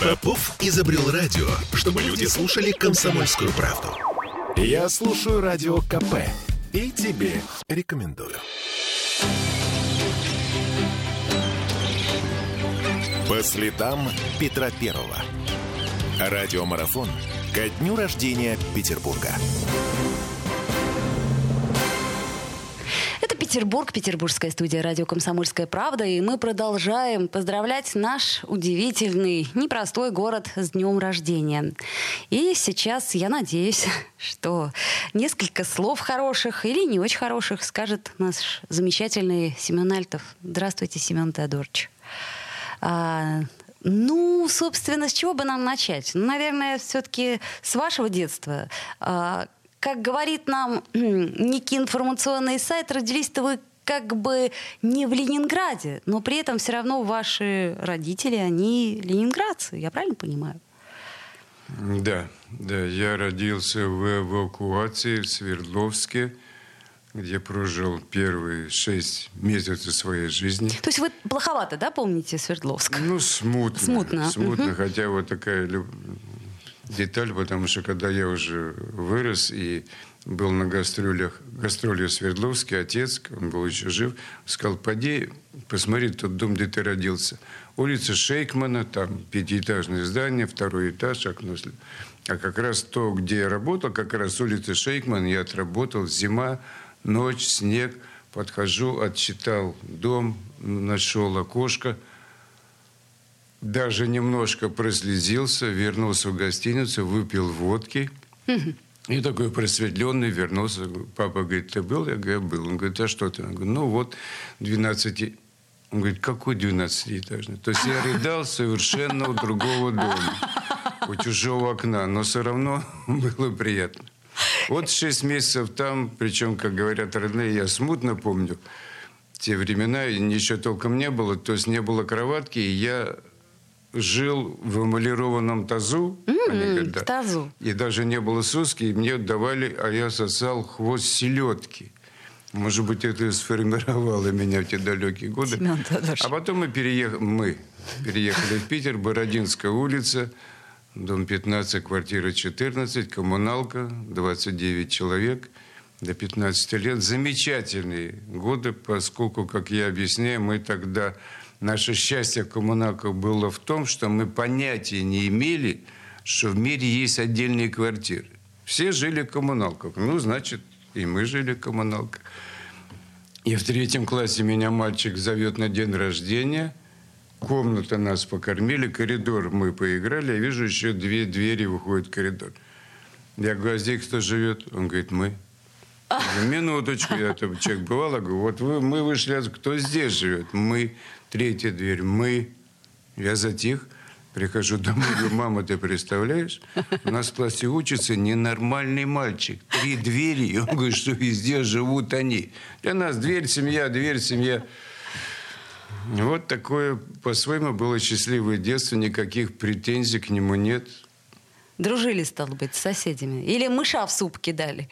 Попов изобрел радио, чтобы люди слушали комсомольскую правду. Я слушаю радио КП и тебе рекомендую. По следам Петра Первого. Радиомарафон ко дню рождения Петербурга. Петербург, петербургская студия радио «Комсомольская правда», и мы продолжаем поздравлять наш удивительный, непростой город с днем рождения. И сейчас я надеюсь, что несколько слов хороших или не очень хороших скажет наш замечательный Семен Альтов. Здравствуйте, Семен Теодорович. А, ну, собственно, с чего бы нам начать? Ну, наверное, все-таки с вашего детства. А, как говорит нам некий информационный сайт, родились-то вы как бы не в Ленинграде, но при этом все равно ваши родители, они ленинградцы, я правильно понимаю? Да, да, я родился в эвакуации в Свердловске, где прожил первые шесть месяцев своей жизни. То есть вы плоховато, да, помните Свердловск? Ну, смутно. Смутно. Смутно, Мгм. хотя вот такая деталь, потому что когда я уже вырос и был на гастролях, гастроли в Свердловске, отец, он был еще жив, сказал, поди, посмотри тот дом, где ты родился. Улица Шейкмана, там пятиэтажное здание, второй этаж, окно. А как раз то, где я работал, как раз улица Шейкман, я отработал, зима, ночь, снег, подхожу, отчитал дом, нашел окошко, даже немножко прослезился, вернулся в гостиницу, выпил водки. И такой просветленный вернулся. Папа говорит, ты был? Я говорю, был. Он говорит, а что ты? Я говорю, ну вот 12... Он говорит, какой 12-этажный? То есть я рыдал совершенно у другого дома, у чужого окна, но все равно было приятно. Вот 6 месяцев там, причем, как говорят родные, я смутно помню те времена, и ничего толком не было, то есть не было кроватки, и я жил в эмалированном тазу, они говорят, да. тазу. и даже не было соски, и мне давали, а я сосал хвост селедки. Может быть, это сформировало меня в те далекие годы. Семен. А потом мы, переех... мы переехали в Питер, Бородинская улица, дом 15, квартира 14, коммуналка, 29 человек до 15 лет. Замечательные годы, поскольку, как я объясняю, мы тогда... Наше счастье в коммуналках было в том, что мы понятия не имели, что в мире есть отдельные квартиры. Все жили в коммуналках. Ну, значит, и мы жили в коммуналках. И в третьем классе меня мальчик зовет на день рождения. Комната нас покормили, коридор мы поиграли. Я вижу, еще две двери выходят в коридор. Я говорю, а здесь кто живет? Он говорит, мы. Минуточку, я там человек бывал, говорю, вот вы, мы вышли, от- кто здесь живет? Мы. Третья дверь, мы. Я затих, прихожу домой, говорю, мама, ты представляешь? У нас в классе учится ненормальный мальчик. Три двери, и он говорит, что везде живут они. Для нас дверь, семья, дверь, семья. Вот такое, по-своему, было счастливое детство, никаких претензий к нему нет. Дружили, стало быть, с соседями? Или мыша в суп кидали?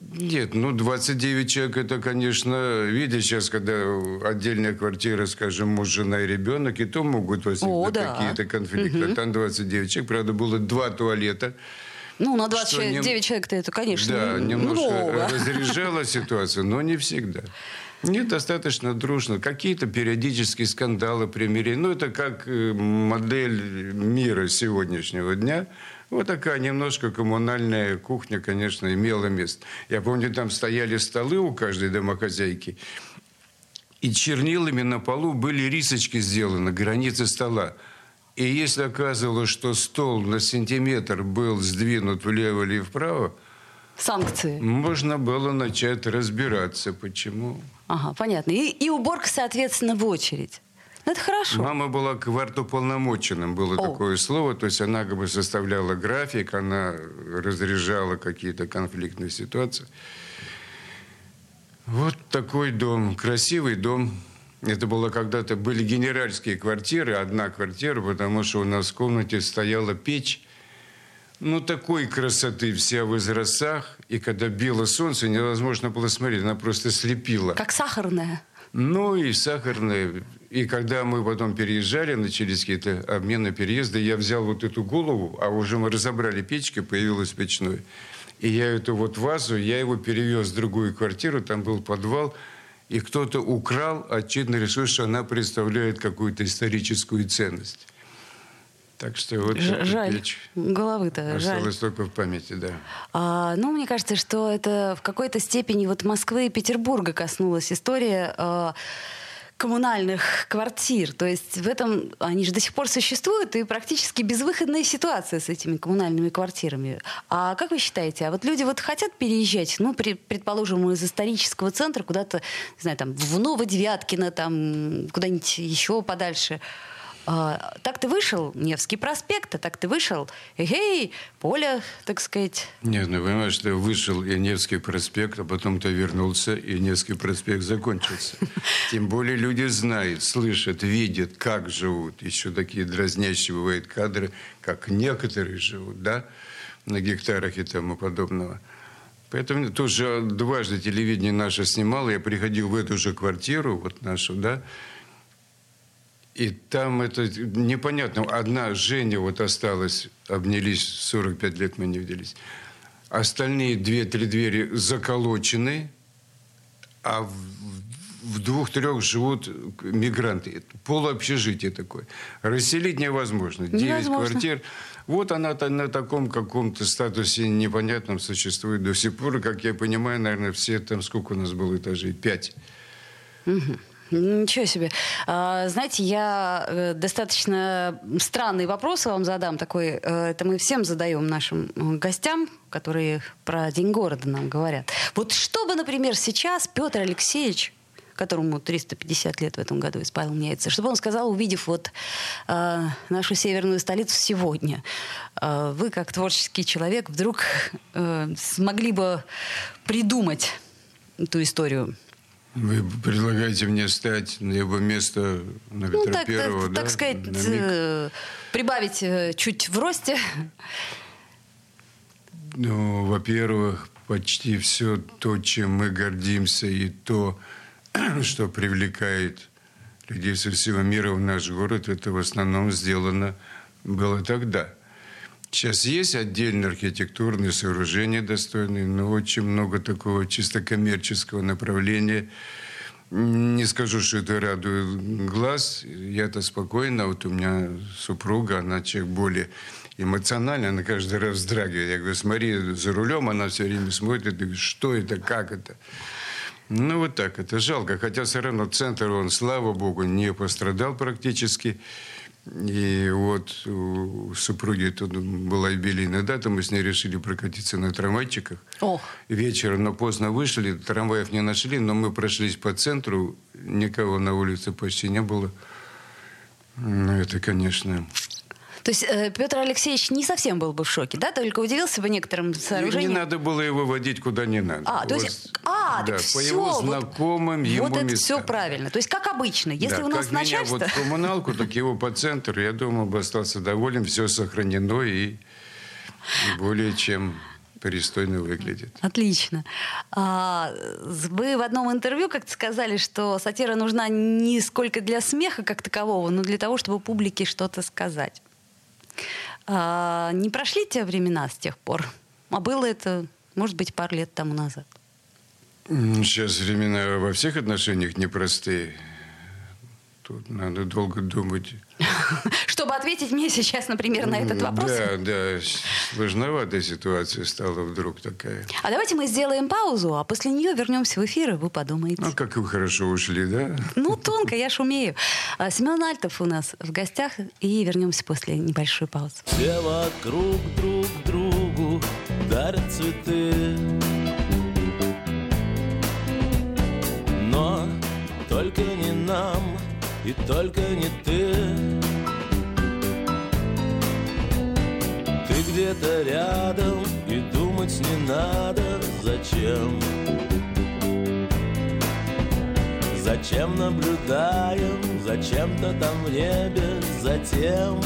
Нет, ну 29 человек, это, конечно, видишь, сейчас, когда отдельная квартира, скажем, муж, жена и ребенок, и то могут возникнуть да. какие-то конфликты. А Там 29 человек, правда, было два туалета. Ну, на Что 29 нем- человек-то это, конечно, Да, немножко много. разряжала ситуацию, но не всегда. Нет, достаточно дружно. Какие-то периодические скандалы, примирения. Ну, это как э, модель мира сегодняшнего дня. Вот такая немножко коммунальная кухня, конечно, имела место. Я помню, там стояли столы у каждой домохозяйки. И чернилами на полу были рисочки сделаны, границы стола. И если оказывалось, что стол на сантиметр был сдвинут влево или вправо, Санкции. можно было начать разбираться, почему. Ага, понятно. И, и уборка, соответственно, в очередь. Ну, это хорошо. Мама была квартуполномоченным, было О. такое слово. То есть она как бы составляла график, она разряжала какие-то конфликтные ситуации. Вот такой дом, красивый дом. Это было когда-то, были генеральские квартиры, одна квартира, потому что у нас в комнате стояла печь. Ну, такой красоты, вся в изразцах. И когда било солнце, невозможно было смотреть, она просто слепила. Как сахарная. Ну и сахарная. И когда мы потом переезжали, начались какие-то обмены переезда, я взял вот эту голову, а уже мы разобрали печки, появилась печной. И я эту вот вазу, я его перевез в другую квартиру, там был подвал, и кто-то украл, очевидно решил, что она представляет какую-то историческую ценность. Так что вот Ж- жаль. Печь Головы-то осталось жаль. только в памяти, да. А, ну, мне кажется, что это в какой-то степени вот Москвы и Петербурга коснулась история. А, коммунальных квартир. То есть в этом они же до сих пор существуют, и практически безвыходная ситуация с этими коммунальными квартирами. А как вы считаете, а вот люди вот хотят переезжать, ну, при, предположим, из исторического центра куда-то, не знаю, там, в Новодевяткино, там, куда-нибудь еще подальше, а, так ты вышел, Невский проспект, а так ты вышел, эй, поле, так сказать. Нет, ну понимаешь, что вышел и Невский проспект, а потом ты вернулся, и Невский проспект закончился. Тем более люди знают, слышат, видят, как живут. Еще такие дразнящие бывают кадры, как некоторые живут, да, на гектарах и тому подобного. Поэтому тоже дважды телевидение наше снимало, я приходил в эту же квартиру, вот нашу, да, и там это непонятно. Одна Женя вот осталась, обнялись, 45 лет мы не виделись. Остальные две-три двери заколочены, а в, в двух-трех живут мигранты. Полуобщежитие такое. Расселить невозможно. Девять квартир. Вот она на таком каком-то статусе непонятном существует до сих пор. Как я понимаю, наверное, все там, сколько у нас было этажей? Пять. Угу. Ничего себе. А, знаете, я э, достаточно странный вопрос вам задам такой. Э, это мы всем задаем нашим э, гостям, которые про День города нам говорят. Вот что бы, например, сейчас Петр Алексеевич которому 350 лет в этом году исполняется, чтобы он сказал, увидев вот нашу северную столицу сегодня, вы как творческий человек вдруг смогли бы придумать эту историю вы предлагаете мне стать на его место на ну, так, Первого, так, да? Так сказать, э, прибавить э, чуть в росте. Ну, во-первых, почти все то, чем мы гордимся, и то, что привлекает людей со всего мира в наш город, это в основном сделано было тогда. Сейчас есть отдельные архитектурные сооружения достойные, но очень много такого чисто коммерческого направления. Не скажу, что это радует глаз. Я-то спокойно. Вот у меня супруга, она человек более эмоциональный, она каждый раз вздрагивает. Я говорю, смотри, за рулем она все время смотрит, и говорит, что это, как это. Ну, вот так, это жалко. Хотя все равно центр, он, слава богу, не пострадал практически. И вот у супруги тут была юбилейная дата, мы с ней решили прокатиться на трамвайчиках. Ох. Вечером, но поздно вышли, трамваев не нашли, но мы прошлись по центру, никого на улице почти не было. Ну, это, конечно, то есть э, Петр Алексеевич не совсем был бы в шоке, да? Только удивился бы некоторым сооружениям. Не надо было его водить куда не надо. А, то есть, а, да, так по все, его знакомым вот, ему Вот это местам. все правильно. То есть как обычно, если да, у нас как начальство... меня вот коммуналку, так его по центру, я думаю, бы остался доволен, все сохранено и, и более чем пристойно выглядит. Отлично. А, вы в одном интервью как-то сказали, что сатира нужна не сколько для смеха как такового, но для того, чтобы публике что-то сказать. А, не прошли те времена с тех пор? А было это, может быть, пару лет тому назад? Сейчас времена во всех отношениях непростые. Тут надо долго думать. Чтобы ответить мне сейчас, например, на этот вопрос? Да, да. Сложноватая ситуация стала вдруг такая. А давайте мы сделаем паузу, а после нее вернемся в эфир, и вы подумаете. Ну, как вы хорошо ушли, да? Ну, тонко, я ж умею. А, Семен Альтов у нас в гостях, и вернемся после небольшой паузы. Все вокруг друг другу дарят цветы. Но только не нам и только не ты. Ты где-то рядом, и думать не надо, зачем. Зачем наблюдаем, зачем-то там в небе, затем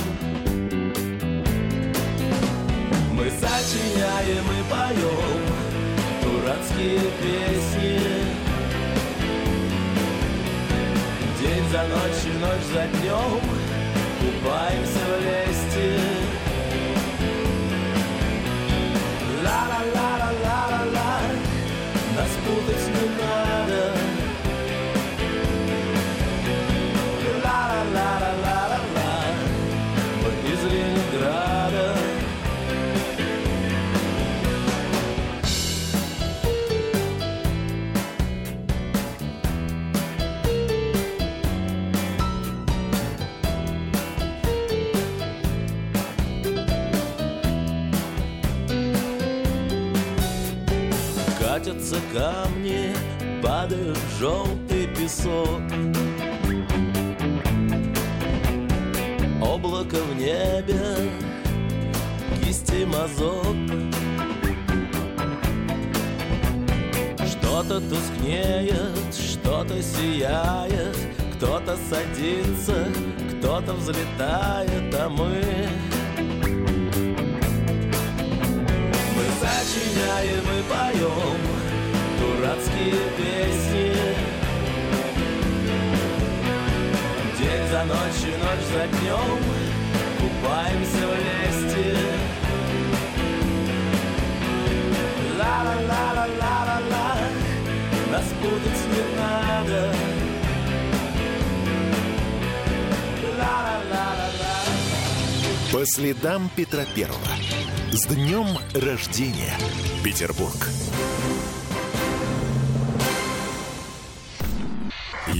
Мы сочиняем и поем дурацкие песни за ночью, ночь за днем Купаемся в лести в желтый песок. Облако в небе, кисти мазок. Что-то тускнеет, что-то сияет Кто-то садится, кто-то взлетает, а мы Мы сочиняем и поем дурацкие песни День за ночью, ночь за днем Купаемся в лести Ла-ла-ла-ла-ла-ла-ла Нас путать не надо По следам Петра Первого. С днем рождения, Петербург!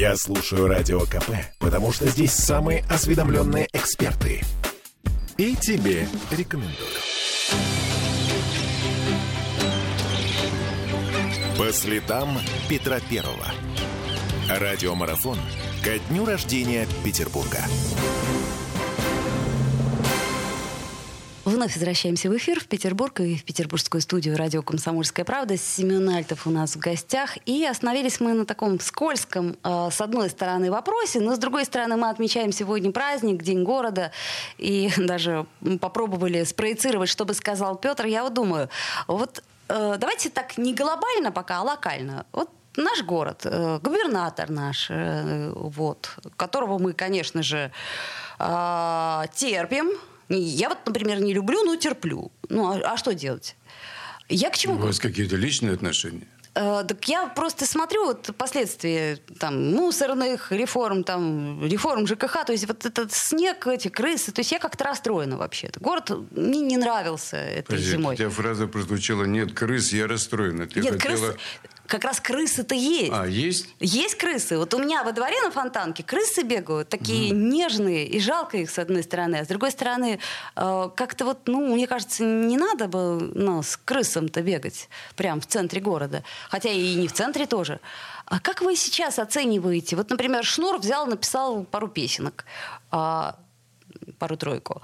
Я слушаю Радио КП, потому что здесь самые осведомленные эксперты. И тебе рекомендую. По следам Петра Первого. Радиомарафон ко дню рождения Петербурга. Вновь возвращаемся в эфир в Петербург и в петербургскую студию радио «Комсомольская правда». Семен Альтов у нас в гостях. И остановились мы на таком скользком, э, с одной стороны, вопросе, но с другой стороны мы отмечаем сегодня праздник, День города. И даже попробовали спроецировать, что бы сказал Петр. Я вот думаю, вот э, давайте так не глобально пока, а локально. Вот наш город, э, губернатор наш, э, вот, которого мы, конечно же, э, терпим. Я вот, например, не люблю, но терплю. Ну, а, а что делать? Я к чему? У вас какие-то личные отношения? Э, так я просто смотрю вот последствия там мусорных реформ, там реформ ЖКХ, то есть вот этот снег, эти крысы, то есть я как-то расстроена вообще-то. Город мне не нравился этой Подожди, зимой. у тебя фраза прозвучала «нет крыс, я расстроена». Ты Нет, хотела... крысы, как раз крысы-то есть. А, есть? Есть крысы. Вот у меня во дворе на фонтанке крысы бегают, такие нежные, и жалко их с одной стороны, а с другой стороны, э, как-то вот, ну, мне кажется, не надо бы ну, с крысом-то бегать прямо в центре города. Хотя и не в центре тоже. А как вы сейчас оцениваете? Вот, например, Шнур взял, написал пару песенок, а, пару-тройку.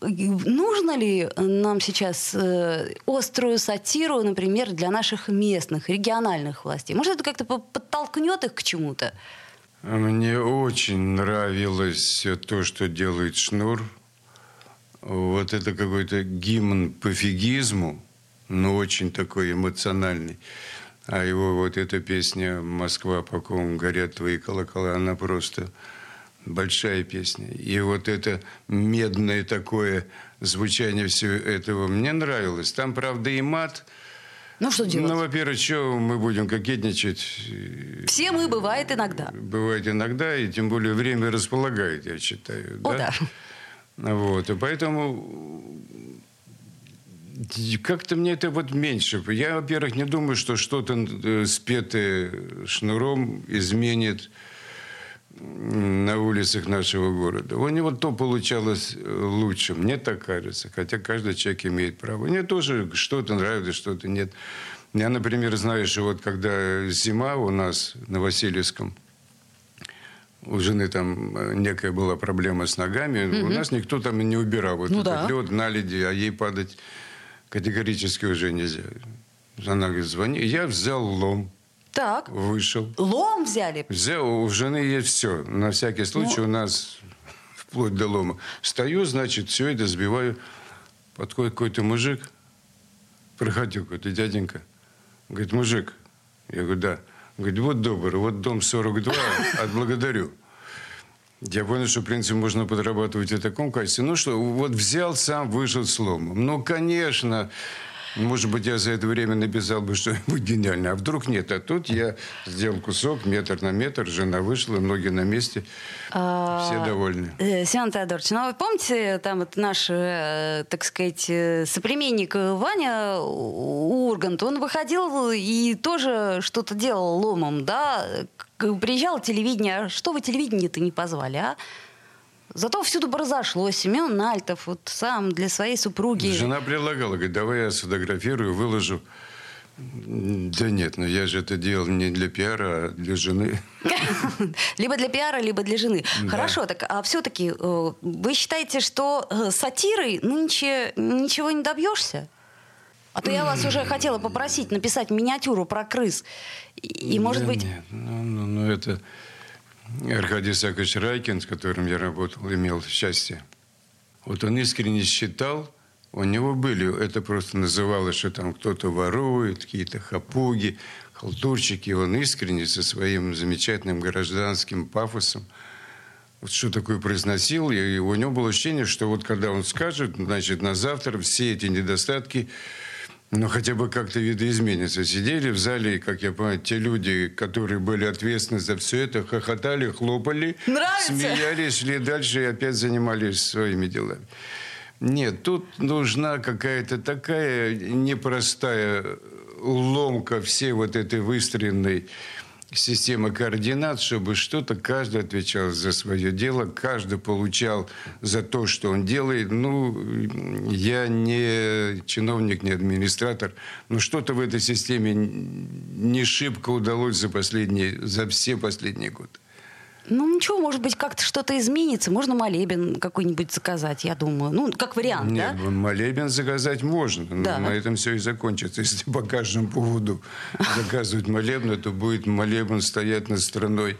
Нужно ли нам сейчас э, острую сатиру, например, для наших местных, региональных властей? Может, это как-то по- подтолкнет их к чему-то? Мне очень нравилось то, что делает Шнур. Вот это какой-то гимн пофигизму, но очень такой эмоциональный. А его вот эта песня «Москва, по ком горят твои колокола», она просто большая песня. И вот это медное такое звучание всего этого мне нравилось. Там, правда, и мат. Ну, что делать? Ну, во-первых, что мы будем кокетничать? Все мы, бывает иногда. Бывает иногда, и тем более время располагает, я считаю. О, да. Вот, и поэтому как-то мне это вот меньше. Я, во-первых, не думаю, что что-то э, спетое шнуром изменит на улицах нашего города. У него то получалось э, лучше, мне так кажется. Хотя каждый человек имеет право. Мне тоже что-то нравится, что-то нет. Я, например, знаю, что вот когда зима у нас на Васильевском, у жены там э, некая была проблема с ногами, у нас никто там не убирал. Вот Ну этот да. лед, наледи, а ей падать категорически уже нельзя. Она говорит, звони. Я взял лом, Так, вышел. лом взяли. Взял, у жены есть все. На всякий случай Ну. у нас вплоть до лома. Стою, значит, все это сбиваю. Подходит какой-то мужик, проходил какой-то дяденька. Говорит, мужик. Я говорю, да. Говорит, вот добр, вот дом 42, отблагодарю. Я понял, что, в принципе, можно подрабатывать в таком качестве. Ну что, вот взял сам, вышел с ломом. Ну, конечно, может быть, я за это время написал бы что-нибудь гениальное. А вдруг нет? А тут я сделал кусок метр на метр, жена вышла, ноги на месте. А, Все довольны. Э, Семен Теодорович, ну вы помните, там вот наш, э, так сказать, э, соплеменник Ваня Ургант, он выходил и тоже что-то делал ломом, да? Приезжал телевидение, а что вы телевидение-то не позвали, а? Зато всюду бы разошлось. Семен Нальтов вот сам для своей супруги. Жена предлагала, говорит, давай я сфотографирую, выложу. Да нет, но я же это делал не для пиара, а для жены. Либо для пиара, либо для жены. Хорошо, так а все-таки э, вы считаете, что э, сатирой нынче ничего не добьешься? А то я вас уже хотела попросить написать миниатюру про крыс. И, может быть... Нет, ну, ну, ну это... Аркадий Исаакович Райкин, с которым я работал, имел счастье. Вот он искренне считал, у него были, это просто называлось, что там кто-то ворует, какие-то хапуги, халтурщики. Он искренне со своим замечательным гражданским пафосом вот что такое произносил, и у него было ощущение, что вот когда он скажет, значит, на завтра все эти недостатки ну, хотя бы как-то видоизменится. Сидели в зале, как я понимаю, те люди, которые были ответственны за все это, хохотали, хлопали, Нравится? смеялись, шли дальше и опять занимались своими делами. Нет, тут нужна какая-то такая непростая ломка всей вот этой выстроенной система координат, чтобы что-то каждый отвечал за свое дело, каждый получал за то, что он делает. Ну, я не чиновник, не администратор, но что-то в этой системе не шибко удалось за последние, за все последние годы. Ну, ничего, может быть, как-то что-то изменится. Можно молебен какой-нибудь заказать, я думаю. Ну, как вариант, Нет, да? молебен заказать можно. Да. Но на этом все и закончится. Если по каждому поводу заказывать молебен, то будет молебен стоять над страной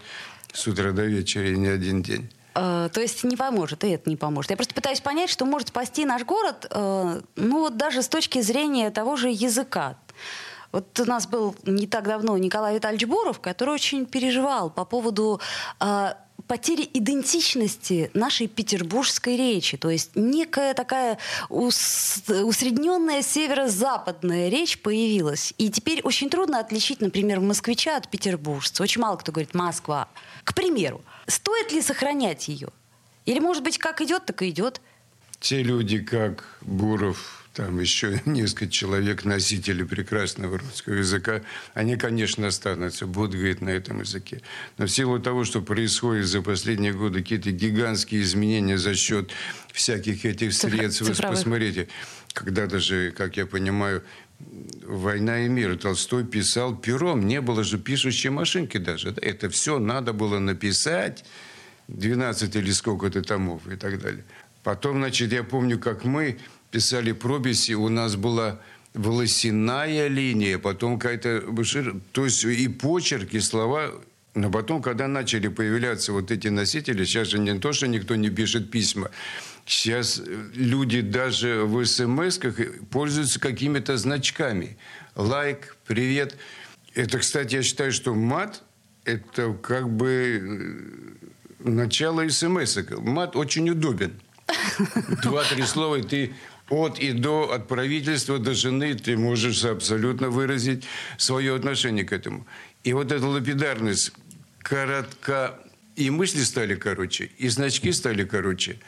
с утра до вечера и не один день. Uh, то есть не поможет, и это не поможет. Я просто пытаюсь понять, что может спасти наш город, uh, ну вот даже с точки зрения того же языка. Вот у нас был не так давно Николай Витальевич Буров, который очень переживал по поводу э, потери идентичности нашей петербургской речи. То есть некая такая ус, усредненная северо-западная речь появилась. И теперь очень трудно отличить, например, москвича от петербуржца. Очень мало кто говорит «Москва». К примеру, стоит ли сохранять ее? Или, может быть, как идет, так и идет? Те люди, как Буров, там еще несколько человек, носители прекрасного русского языка, они, конечно, останутся, будут говорить на этом языке. Но в силу того, что происходит за последние годы какие-то гигантские изменения за счет всяких этих средств, вы посмотрите, когда даже, как я понимаю, «Война и мир» Толстой писал пером, не было же пишущей машинки даже. Это все надо было написать, 12 или сколько-то томов и так далее. Потом, значит, я помню, как мы писали пробиси, у нас была волосяная линия, потом какая-то... То есть и почерк, и слова... Но потом, когда начали появляться вот эти носители, сейчас же не то, что никто не пишет письма, сейчас люди даже в смс пользуются какими-то значками. Лайк, привет. Это, кстати, я считаю, что мат – это как бы э, начало смс. Мат очень удобен. Два-три слова, и ты от и до, от правительства до жены ты можешь абсолютно выразить свое отношение к этому. И вот эта лапидарность коротка, и мысли стали короче, и значки стали короче.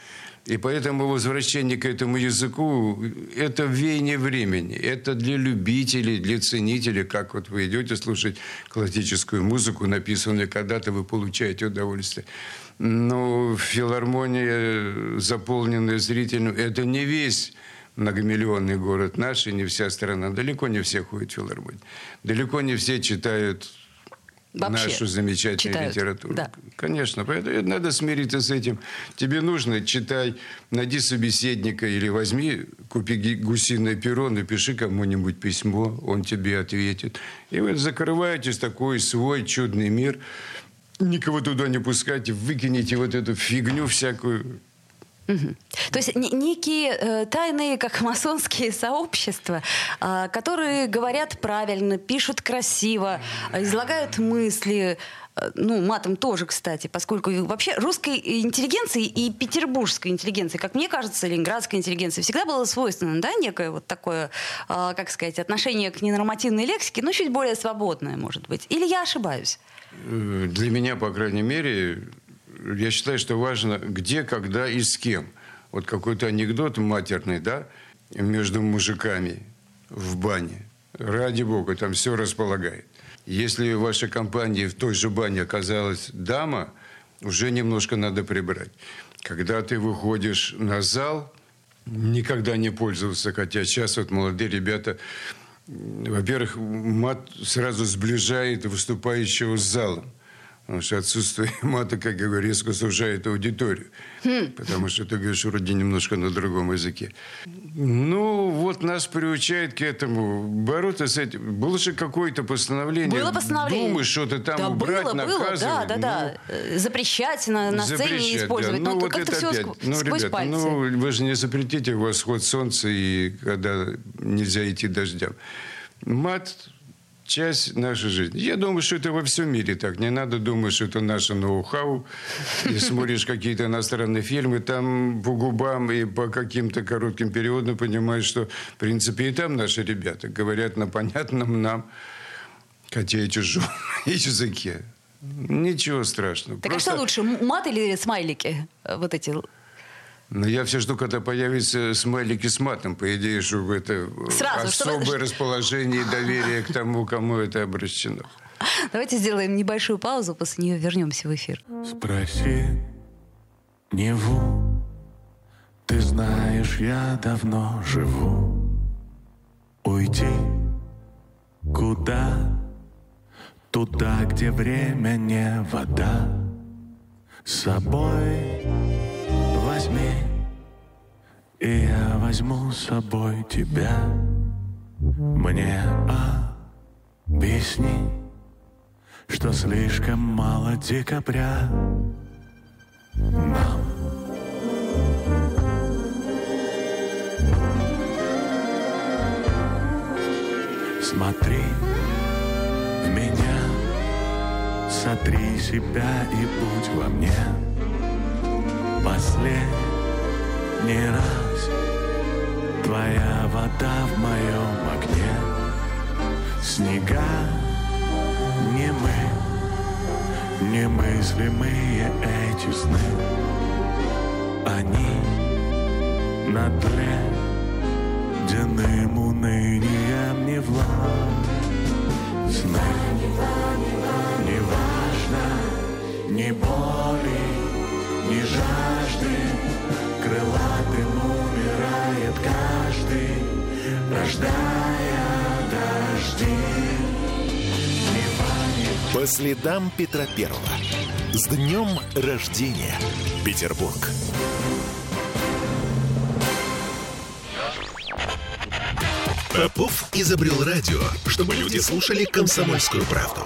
И поэтому возвращение к этому языку – это веяние времени. Это для любителей, для ценителей, как вот вы идете слушать классическую музыку, написанную когда-то, вы получаете удовольствие. Но филармония, заполненная зрителем, это не весь многомиллионный город наш, и не вся страна. Далеко не все ходят в филармонию. Далеко не все читают Вообще нашу замечательную читают, литературу. Да. Конечно, поэтому надо смириться с этим. Тебе нужно, читай, найди собеседника или возьми, купи гусиное перо, напиши кому-нибудь письмо, он тебе ответит. И вы закрываетесь такой свой чудный мир, никого туда не пускайте, выкинете вот эту фигню всякую, То есть некие э, тайные, как масонские сообщества, э, которые говорят правильно, пишут красиво, излагают мысли, Э, ну, матом тоже, кстати, поскольку вообще русской интеллигенции и петербургской интеллигенции, как мне кажется, ленинградской интеллигенции, всегда было свойственно, да, некое вот такое, э, как сказать, отношение к ненормативной лексике, но чуть более свободное, может быть. Или я ошибаюсь? Э, для меня, по крайней мере, я считаю, что важно где, когда и с кем. Вот какой-то анекдот матерный, да, между мужиками в бане. Ради бога, там все располагает. Если в вашей компании в той же бане оказалась дама, уже немножко надо прибрать. Когда ты выходишь на зал, никогда не пользовался, хотя сейчас вот молодые ребята, во-первых, мат сразу сближает выступающего с залом. Потому что отсутствие мата, как я говорю, резко сужает аудиторию. Хм. Потому что ты говоришь вроде немножко на другом языке. Ну, вот нас приучает к этому. Бороться с этим. Было же какое-то постановление. Было постановление. Думаешь, что-то там да, убрать, было, наказывать. Было, да, да, да. Ну, запрещать на, на запрещать, сцене использовать. Да. Ну, ну, вот это опять. Ну, ребята, пальцы. ну, вы же не запретите восход солнца и когда нельзя идти дождям. Мат часть нашей жизни. Я думаю, что это во всем мире так. Не надо думать, что это наше ноу-хау. И смотришь какие-то иностранные фильмы, там по губам и по каким-то коротким периодам понимаешь, что, в принципе, и там наши ребята говорят на понятном нам, хотя и чужом языке. Ничего страшного. Так Просто... а что лучше, мат или смайлики? Вот эти но я все жду, когда появится смайлики с матом, по идее, чтобы это Сразу, особое чтобы... расположение и доверие к тому, кому это обращено. Давайте сделаем небольшую паузу, после нее вернемся в эфир. Спроси Неву, ты знаешь, я давно живу. Уйти куда? Туда, где время не вода. С собой возьми, и я возьму с собой тебя. Мне объясни, что слишком мало декабря нам. Смотри в меня, сотри себя и будь во мне последний раз Твоя вода в моем огне. Снега не мы Немыслимые эти сны. Они над ледяным унынием не власть Сны не важно, не боли ни жажды Крылатым умирает каждый Рождая дожди По следам Петра Первого С днем рождения, Петербург! Попов изобрел радио, чтобы люди слушали комсомольскую правду.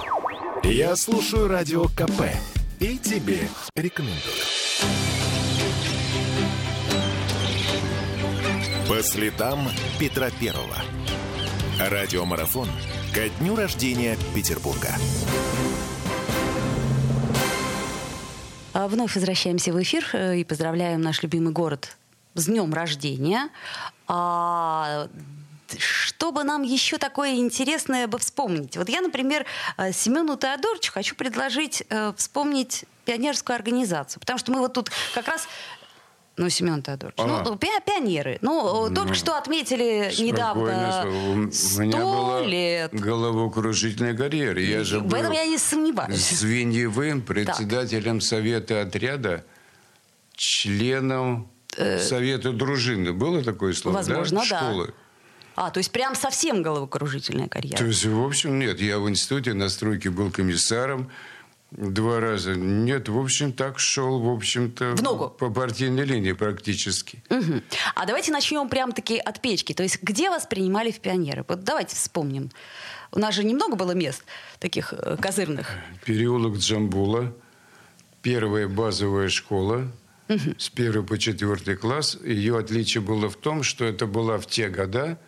Я слушаю радио КП и тебе рекомендую. По следам Петра Первого. Радиомарафон ко дню рождения Петербурга. А вновь возвращаемся в эфир э, и поздравляем наш любимый город с днем рождения. А что бы нам еще такое интересное бы вспомнить? Вот я, например, э, Семену Теодоровичу хочу предложить э, вспомнить пионерскую организацию. Потому что мы вот тут как раз ну, Семен Теодорович. Ага. Ну, пи пионеры. Ну, ну, только что отметили недавно сто лет. головокружительной карьеры. Я же в этом я не сомневаюсь. Звеньевым председателем так. совета отряда, членом э... совета дружины. Было такое слово? Возможно, да. Школы. Да. А, то есть прям совсем головокружительная карьера. То есть, в общем, нет. Я в институте на стройке был комиссаром два раза. Нет, в общем, так шел, в общем-то... В ногу? По партийной линии практически. Угу. А давайте начнем прям-таки от печки. То есть где вас принимали в пионеры? Вот давайте вспомним. У нас же немного было мест таких э, козырных. Переулок Джамбула, первая базовая школа, угу. с первого по четвертый класс. Ее отличие было в том, что это была в те года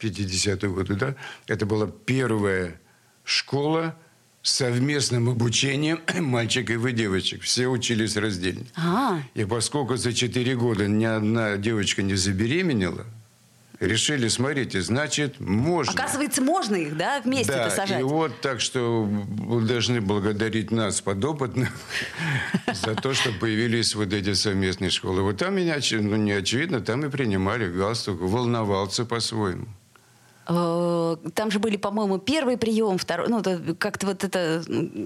50-е годы, да, это была первая школа совместным обучением мальчиков и девочек. Все учились раздельно. А, И поскольку за 4 года ни одна девочка не забеременела, решили, смотрите, значит, можно. оказывается, можно их, да, вместе-то Да, сажать? и вот так что вы должны благодарить нас, подопытных, за то, что появились вот эти совместные школы. Вот там меня, ну не очевидно, там и принимали галстук, волновался по-своему. Э, Там же были, по-моему, первый прием, второй, ну, как-то вот это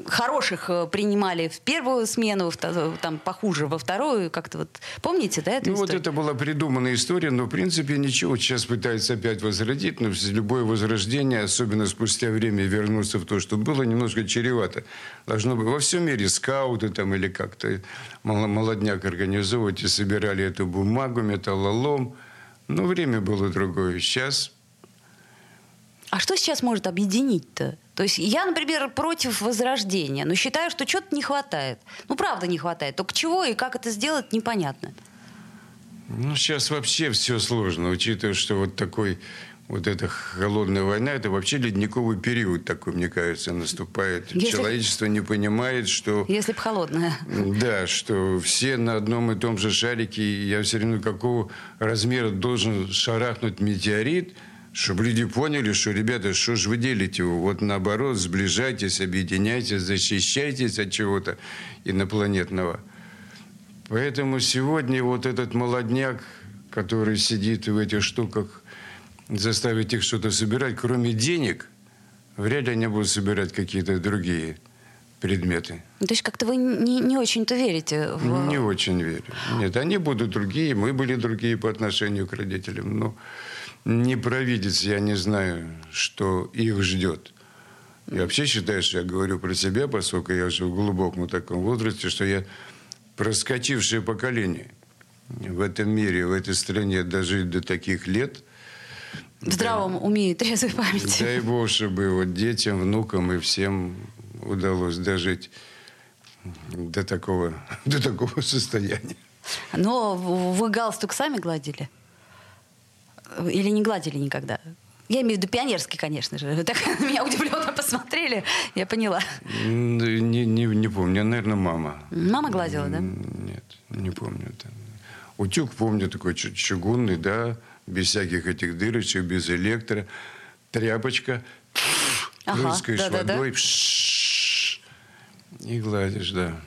хороших э, принимали в первую смену, вто- там похуже во вторую, как-то вот, помните, да, эту Ну, вот историю? это была придуманная история, но, в принципе, ничего. Сейчас пытаются опять возродить, но любое возрождение, особенно спустя время вернуться в то, что было, немножко чревато. Должно быть во всем мире скауты там или как-то молодняк организовывать и собирали эту бумагу, металлолом. Но время было другое. Сейчас А что сейчас может объединить-то? То есть я, например, против возрождения, но считаю, что чего-то не хватает. Ну, правда не хватает. Только чего и как это сделать, непонятно. Ну, сейчас вообще все сложно, учитывая, что вот такой вот эта холодная война, это вообще ледниковый период такой, мне кажется, наступает. Если- Человечество не понимает, что... Если б холодная. Да, что все на одном и том же шарике. Я все равно какого размера должен шарахнуть метеорит, чтобы люди поняли, что, ребята, что же вы делите? Вот наоборот, сближайтесь, объединяйтесь, защищайтесь от чего-то инопланетного. Поэтому сегодня вот этот молодняк, который сидит в этих штуках, заставить их что-то собирать, кроме денег, вряд ли они будут собирать какие-то другие предметы. То есть как-то вы не, не очень-то верите в... Не очень верю. Нет, они будут другие, мы были другие по отношению к родителям. Но не провидец, я не знаю, что их ждет. Я вообще считаю, что я говорю про себя, поскольку я уже в глубоком таком возрасте, что я проскочившее поколение в этом мире, в этой стране дожить до таких лет. В здравом уме и трезвой памяти. Дай Бог, чтобы вот детям, внукам и всем удалось дожить до такого, до такого состояния. Но вы галстук сами гладили? Или не гладили никогда? Я имею в виду пионерский, конечно же. Так меня удивленно посмотрели, я поняла. М, Не, не, не помню, наверное, мама. Мама гладила, да? Нет, не помню. Утюг помню такой чу- чугунный, да, без всяких этих дырочек, без электро. Тряпочка, Ага, прыскаешь да-да-да. водой, пш, и гладишь, да.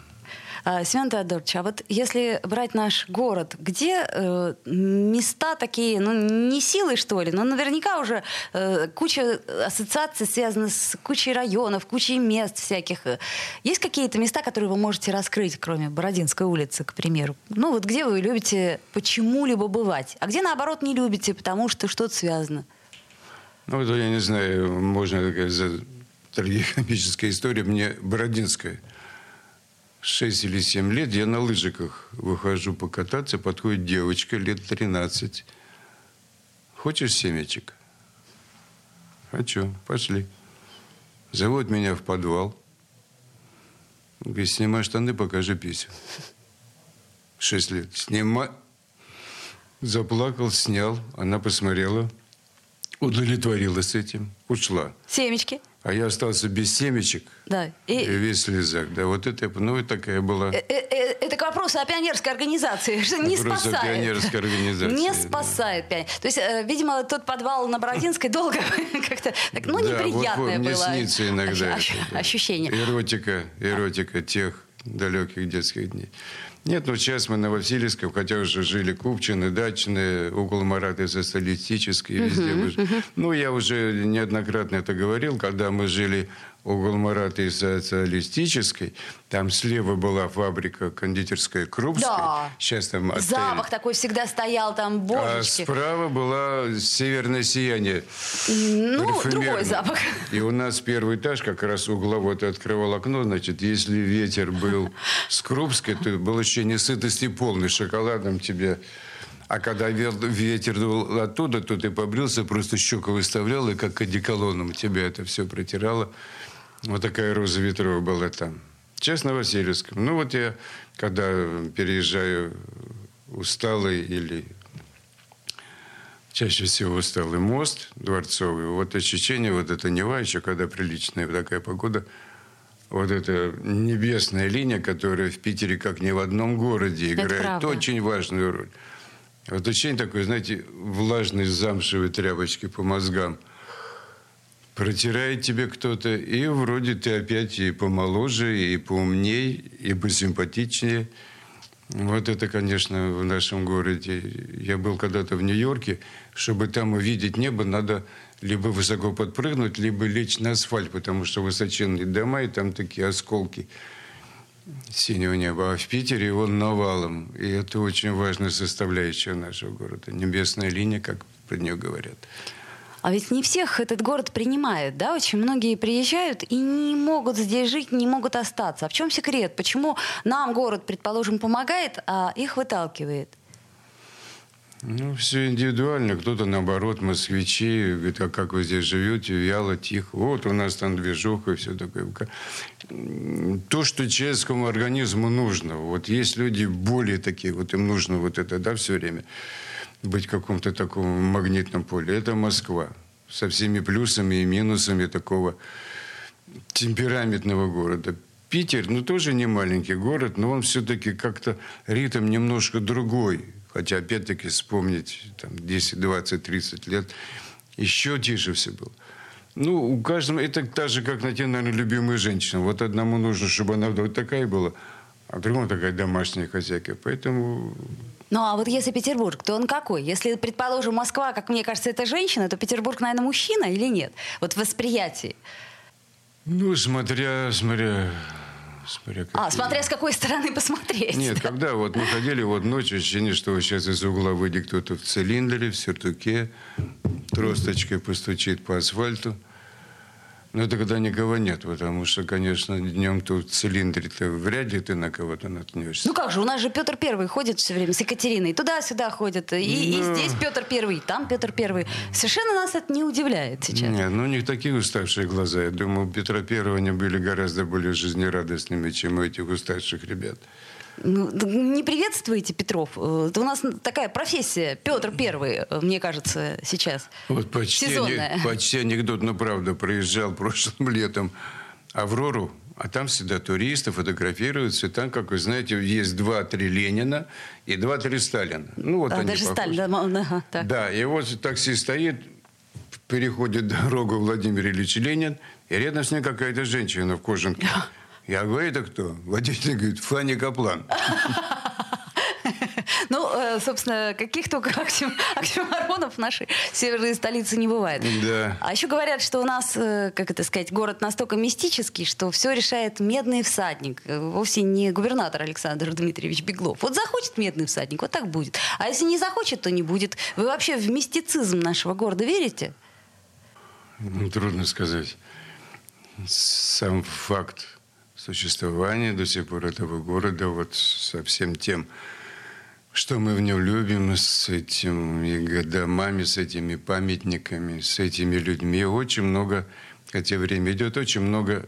А, Семен Теодорович, а вот если брать наш город, где э, места такие, ну, не силой, что ли, но наверняка уже э, куча ассоциаций связана с кучей районов, кучей мест всяких. Есть какие-то места, которые вы можете раскрыть, кроме Бородинской улицы, к примеру? Ну, вот где вы любите почему-либо бывать, а где, наоборот, не любите, потому что что-то связано? Ну, это, я не знаю, можно такая за трагикомическая история. Мне Бородинская. 6 или 7 лет я на лыжиках выхожу покататься, подходит девочка лет 13. Хочешь семечек? Хочу. Пошли. Зовут меня в подвал. Говорит, снимай штаны, покажи писю. Шесть лет. Снимай. Заплакал, снял. Она посмотрела. Удовлетворилась этим. Ушла. Семечки? А я остался без семечек. Да. И И, весь слезах. Да, вот это, ну, и такая была... Э, э, э, Это к вопросу о пионерской организации, что не Вопрос о спасает. пионерской организации, Не спасает. пион- То есть, видимо, тот подвал на Бородинской долго как-то, ну, неприятное вот, мне было снится иногда ощущение. Эротика, эротика тех далеких детских дней. Нет, ну сейчас мы на Васильевском, хотя уже жили Купчины, Дачные, около Мараты социалистической, везде мы ж- Ну, я уже неоднократно это говорил, когда мы жили около Мараты социалистической, там слева была фабрика кондитерская Крупская, Да. сейчас там отель. Запах такой всегда стоял там, А божечки. справа была северное сияние. Ну, парфюмерное. другой запах. И у нас первый этаж, как раз угловой, ты открывал окно, значит, если ветер был с Крупской, то было ощущение сытости полный, шоколадом тебе. А когда ве- ветер дул оттуда, то ты побрился, просто щеку выставлял, и как одеколоном тебя это все протирало. Вот такая роза ветров была там. Сейчас Васильевском. Ну вот я, когда переезжаю усталый или чаще всего усталый мост дворцовый, вот ощущение, вот это Нева, еще когда приличная такая погода, вот эта небесная линия, которая в Питере как ни в одном городе играет очень важную роль. Вот ощущение такое, знаете, влажной замшевой тряпочки по мозгам. Протирает тебе кто-то, и вроде ты опять и помоложе, и поумней, и посимпатичнее. Вот это, конечно, в нашем городе. Я был когда-то в Нью-Йорке. Чтобы там увидеть небо, надо либо высоко подпрыгнуть, либо лечь на асфальт, потому что высоченные дома, и там такие осколки синего неба. А в Питере его навалом. И это очень важная составляющая нашего города. Небесная линия, как про нее говорят. А ведь не всех этот город принимает, да? Очень многие приезжают и не могут здесь жить, не могут остаться. А в чем секрет? Почему нам город, предположим, помогает, а их выталкивает? Ну, все индивидуально. Кто-то, наоборот, москвичи, говорит, а как вы здесь живете, вяло, тихо. Вот у нас там движуха и все такое. То, что человеческому организму нужно. Вот есть люди более такие, вот им нужно вот это, да, все время быть в каком-то таком магнитном поле. Это Москва. Со всеми плюсами и минусами такого темпераментного города. Питер, ну, тоже не маленький город, но он все-таки как-то ритм немножко другой Хотя, опять-таки, вспомнить там, 10, 20, 30 лет, еще тише все было. Ну, у каждого, это так же, как найти, наверное, любимую женщину. Вот одному нужно, чтобы она вот такая была, а другому такая домашняя хозяйка. Поэтому... Ну, а вот если Петербург, то он какой? Если, предположим, Москва, как мне кажется, это женщина, то Петербург, наверное, мужчина или нет? Вот в восприятии. Ну, смотря, смотря Смотря, какие... А, смотря с какой стороны посмотреть. Нет, когда вот мы ходили вот ночью, ощущение, что сейчас из угла выйдет кто-то в цилиндре, в сюртуке, тросточкой постучит по асфальту. Но это когда никого нет, потому что, конечно, днем тут в цилиндре-то вряд ли ты на кого-то наткнешься. Ну как же, у нас же Петр Первый ходит все время с Екатериной. Туда-сюда ходит. И, ну... и здесь Петр Первый, и там Петр Первый. Совершенно нас это не удивляет сейчас. Нет, ну у них такие уставшие глаза. Я думаю, у Петра Первого они были гораздо более жизнерадостными, чем у этих уставших ребят. Ну, не приветствуете Петров? Э, это у нас такая профессия. Петр Первый, э, мне кажется, сейчас. Вот почти, сезонная. почти анекдот, но правда. Проезжал прошлым летом Аврору, а там всегда туристы фотографируются. И там, как вы знаете, есть два-три Ленина и два-три Сталина. Ну, вот а, они даже похожи. Сталин. Ага, так. Да, и вот такси стоит, переходит дорогу Владимир Ильич Ленин, и рядом с ним какая-то женщина в кожанке. Я говорю, это кто? Водитель говорит, Фанни Каплан. Ну, э, собственно, каких только оксюмаронов в нашей северной столице не бывает. Да. А еще говорят, что у нас, э, как это сказать, город настолько мистический, что все решает медный всадник. Э, вовсе не губернатор Александр Дмитриевич Беглов. Вот захочет медный всадник, вот так будет. А если не захочет, то не будет. Вы вообще в мистицизм нашего города верите? Ну, трудно сказать. Сам факт существования до сих пор этого города вот со всем тем, что мы в нем любим, с этими домами, с этими памятниками, с этими людьми. Очень много, хотя время идет, очень много,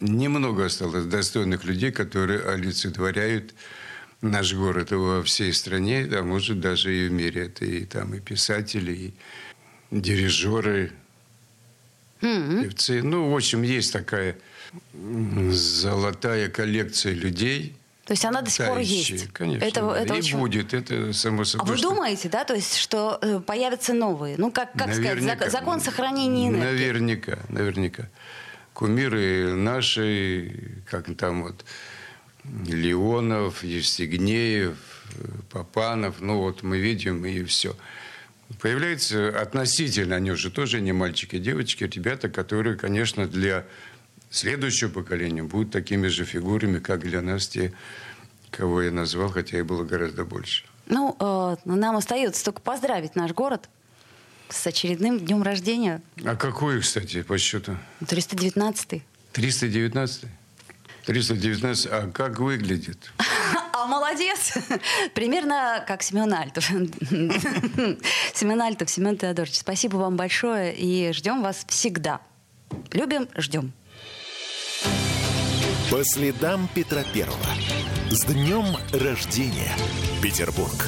немного осталось достойных людей, которые олицетворяют наш город во всей стране, а может даже и в мире. Это и там и писатели, и дирижеры, mm-hmm. певцы. Ну, в общем, есть такая золотая коллекция людей. То есть она до сих пор есть. Конечно. Это, это и очень... будет, это само собой. А вы думаете, да, то есть, что э, появятся новые? Ну, как, как наверняка, сказать, закон сохранения энергии. Наверняка, наверняка. Кумиры наши, как там вот Леонов, Евстигнеев, Папанов, ну вот мы видим и все. Появляются относительно, они уже тоже не мальчики, а девочки, ребята, которые, конечно, для следующее поколение будут такими же фигурами, как для нас те, кого я назвал, хотя и было гораздо больше. Ну, э, нам остается только поздравить наш город с очередным днем рождения. А какой, кстати, по счету? 319-й. 319-й? 319, а как выглядит? А молодец! Примерно как Семен Альтов. Семен Альтов, Семен Теодорович, спасибо вам большое и ждем вас всегда. Любим, ждем. По следам Петра Первого. С днем рождения, Петербург!